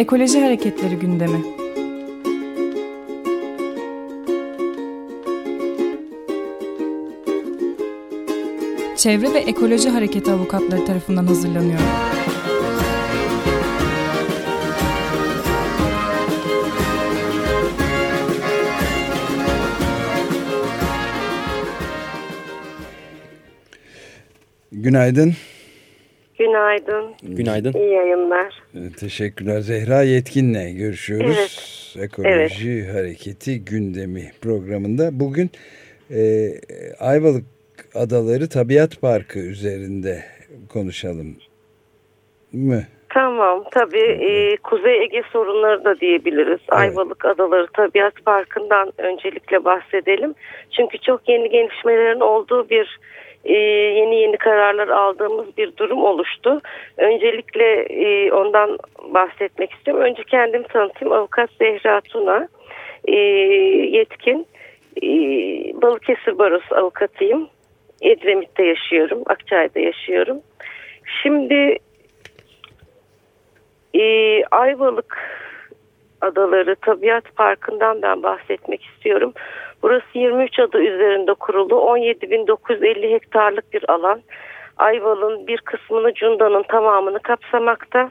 Ekoloji Hareketleri gündemi. Çevre ve Ekoloji Hareketi avukatları tarafından hazırlanıyor. Günaydın. Günaydın. Günaydın. İyi yayınlar. Teşekkürler. Zehra Yetkin'le görüşüyoruz. Ekoloji Hareketi gündemi programında. Bugün e, Ayvalık Adaları Tabiat Parkı üzerinde konuşalım mı? Tamam tabii e, Kuzey Ege sorunları da diyebiliriz. Ayvalık Adaları Tabiat Parkı'ndan öncelikle bahsedelim. Çünkü çok yeni gelişmelerin olduğu bir e, yeni yeni kararlar aldığımız bir durum oluştu. Öncelikle e, ondan bahsetmek istiyorum. Önce kendim tanıtayım. Avukat Zehra Tuna, e, yetkin. E, Balıkesir Barosu avukatıyım. Edremit'te yaşıyorum, Akçay'da yaşıyorum. Şimdi Ayvalık Adaları Tabiat Parkı'ndan ben bahsetmek istiyorum. Burası 23 adı üzerinde kurulu 17.950 hektarlık bir alan. Ayvalık'ın bir kısmını Cunda'nın tamamını kapsamakta.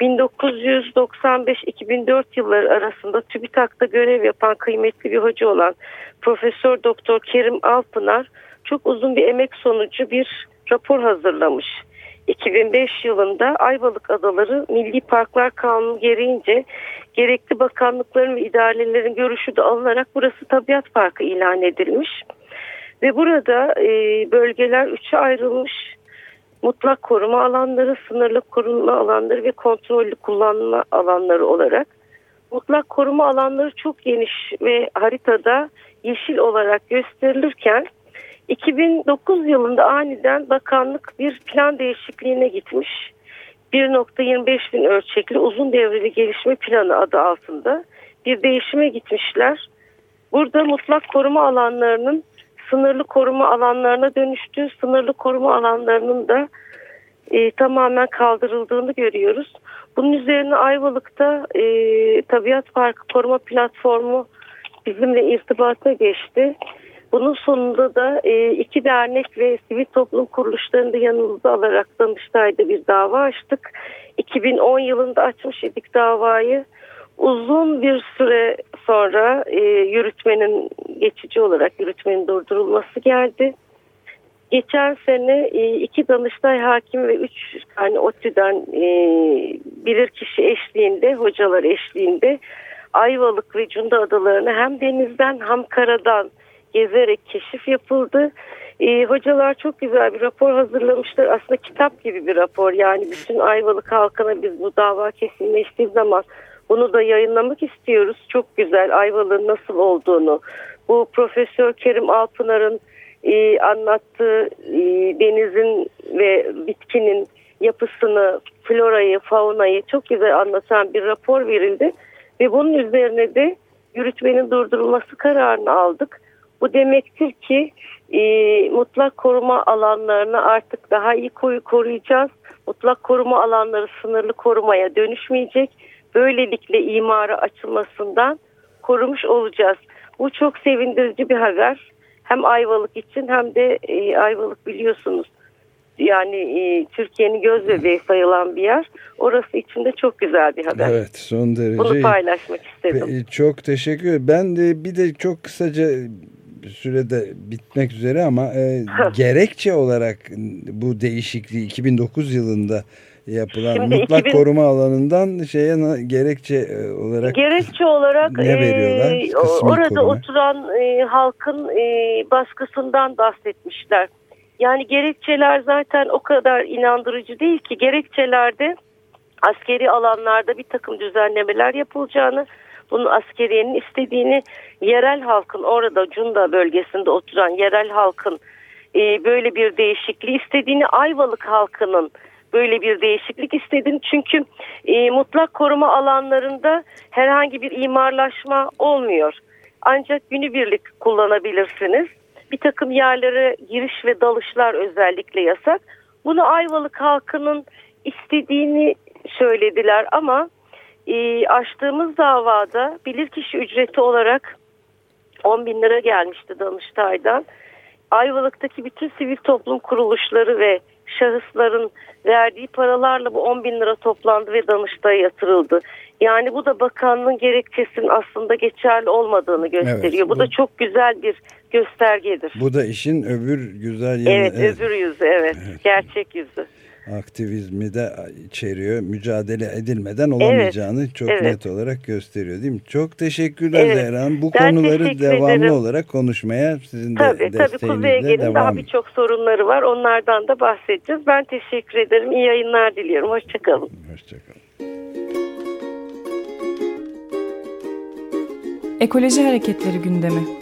1995-2004 yılları arasında TÜBİTAK'ta görev yapan kıymetli bir hoca olan Profesör Doktor Kerim Alpınar çok uzun bir emek sonucu bir rapor hazırlamış. 2005 yılında Ayvalık Adaları Milli Parklar Kanunu gereğince gerekli bakanlıkların ve idarelerin görüşü de alınarak burası tabiat parkı ilan edilmiş. Ve burada e, bölgeler üçe ayrılmış. Mutlak koruma alanları, sınırlı koruma alanları ve kontrollü kullanma alanları olarak. Mutlak koruma alanları çok geniş ve haritada yeşil olarak gösterilirken 2009 yılında aniden bakanlık bir plan değişikliğine gitmiş. 1.25 bin ölçekli uzun devreli gelişme planı adı altında bir değişime gitmişler. Burada mutlak koruma alanlarının sınırlı koruma alanlarına dönüştüğü, sınırlı koruma alanlarının da e, tamamen kaldırıldığını görüyoruz. Bunun üzerine Ayvalık'ta e, Tabiat Parkı Koruma Platformu bizimle irtibata geçti. Bunun sonunda da e, iki dernek ve sivil toplum kuruluşlarını da yanımıza alarak Danıştay'da bir dava açtık. 2010 yılında açmış idik davayı. Uzun bir süre sonra e, yürütmenin geçici olarak yürütmenin durdurulması geldi. Geçen sene e, iki Danıştay hakim ve üç tane ODTÜ'den e, bilirkişi eşliğinde, hocalar eşliğinde Ayvalık ve Cunda adalarını hem denizden hem karadan gezerek keşif yapıldı. E, hocalar çok güzel bir rapor hazırlamışlar. Aslında kitap gibi bir rapor. Yani bütün Ayvalık halkına biz bu dava kesinleştiği zaman bunu da yayınlamak istiyoruz. Çok güzel Ayvalık'ın nasıl olduğunu. Bu Profesör Kerim Alpınar'ın e, anlattığı e, denizin ve bitkinin yapısını, florayı, faunayı çok güzel anlatan bir rapor verildi. Ve bunun üzerine de yürütmenin durdurulması kararını aldık. Bu demektir ki e, mutlak koruma alanlarını artık daha iyi koyu koruyacağız. Mutlak koruma alanları sınırlı korumaya dönüşmeyecek. Böylelikle imara açılmasından korumuş olacağız. Bu çok sevindirici bir haber. Hem Ayvalık için hem de e, Ayvalık biliyorsunuz yani e, Türkiye'nin göz bebeği sayılan bir yer. Orası için de çok güzel bir haber. Evet son derece. Bunu paylaşmak istedim. Çok teşekkür ederim. Ben de bir de çok kısaca sürede bitmek üzere ama e, gerekçe olarak bu değişikliği 2009 yılında yapılan Şimdi mutlak 2000 koruma alanından şeye gerekçe e, olarak gerekçe olarak ne veriyorlar? e, orada koruma. oturan e, halkın e, baskısından bahsetmişler. Yani gerekçeler zaten o kadar inandırıcı değil ki gerekçelerde askeri alanlarda bir takım düzenlemeler yapılacağını bunun askeriyenin istediğini yerel halkın orada Cunda bölgesinde oturan yerel halkın e, böyle bir değişikliği istediğini Ayvalık halkının böyle bir değişiklik istediğini çünkü e, mutlak koruma alanlarında herhangi bir imarlaşma olmuyor. Ancak günübirlik kullanabilirsiniz. Bir takım yerlere giriş ve dalışlar özellikle yasak. Bunu Ayvalık halkının istediğini söylediler ama e, açtığımız davada bilirkişi ücreti olarak 10 bin lira gelmişti Danıştay'dan. Ayvalık'taki bütün sivil toplum kuruluşları ve şahısların verdiği paralarla bu 10 bin lira toplandı ve Danıştay'a yatırıldı. Yani bu da bakanlığın gerekçesinin aslında geçerli olmadığını gösteriyor. Evet, bu, bu da çok güzel bir göstergedir. Bu da işin öbür güzel yanı. Evet, evet. öbür yüzü evet. evet. Gerçek yüzü aktivizmi de içeriyor. Mücadele edilmeden olamayacağını evet, çok evet. net olarak gösteriyor değil mi? Çok teşekkürler evet. Zehra Bu ben konuları devamlı ederim. olarak konuşmaya sizin tabii, de desteğinizle tabii, Kuzey Ege'nin daha birçok sorunları var. Onlardan da bahsedeceğiz. Ben teşekkür ederim. İyi yayınlar diliyorum. Hoşçakalın. Hoşçakalın. Ekoloji Hareketleri gündemi.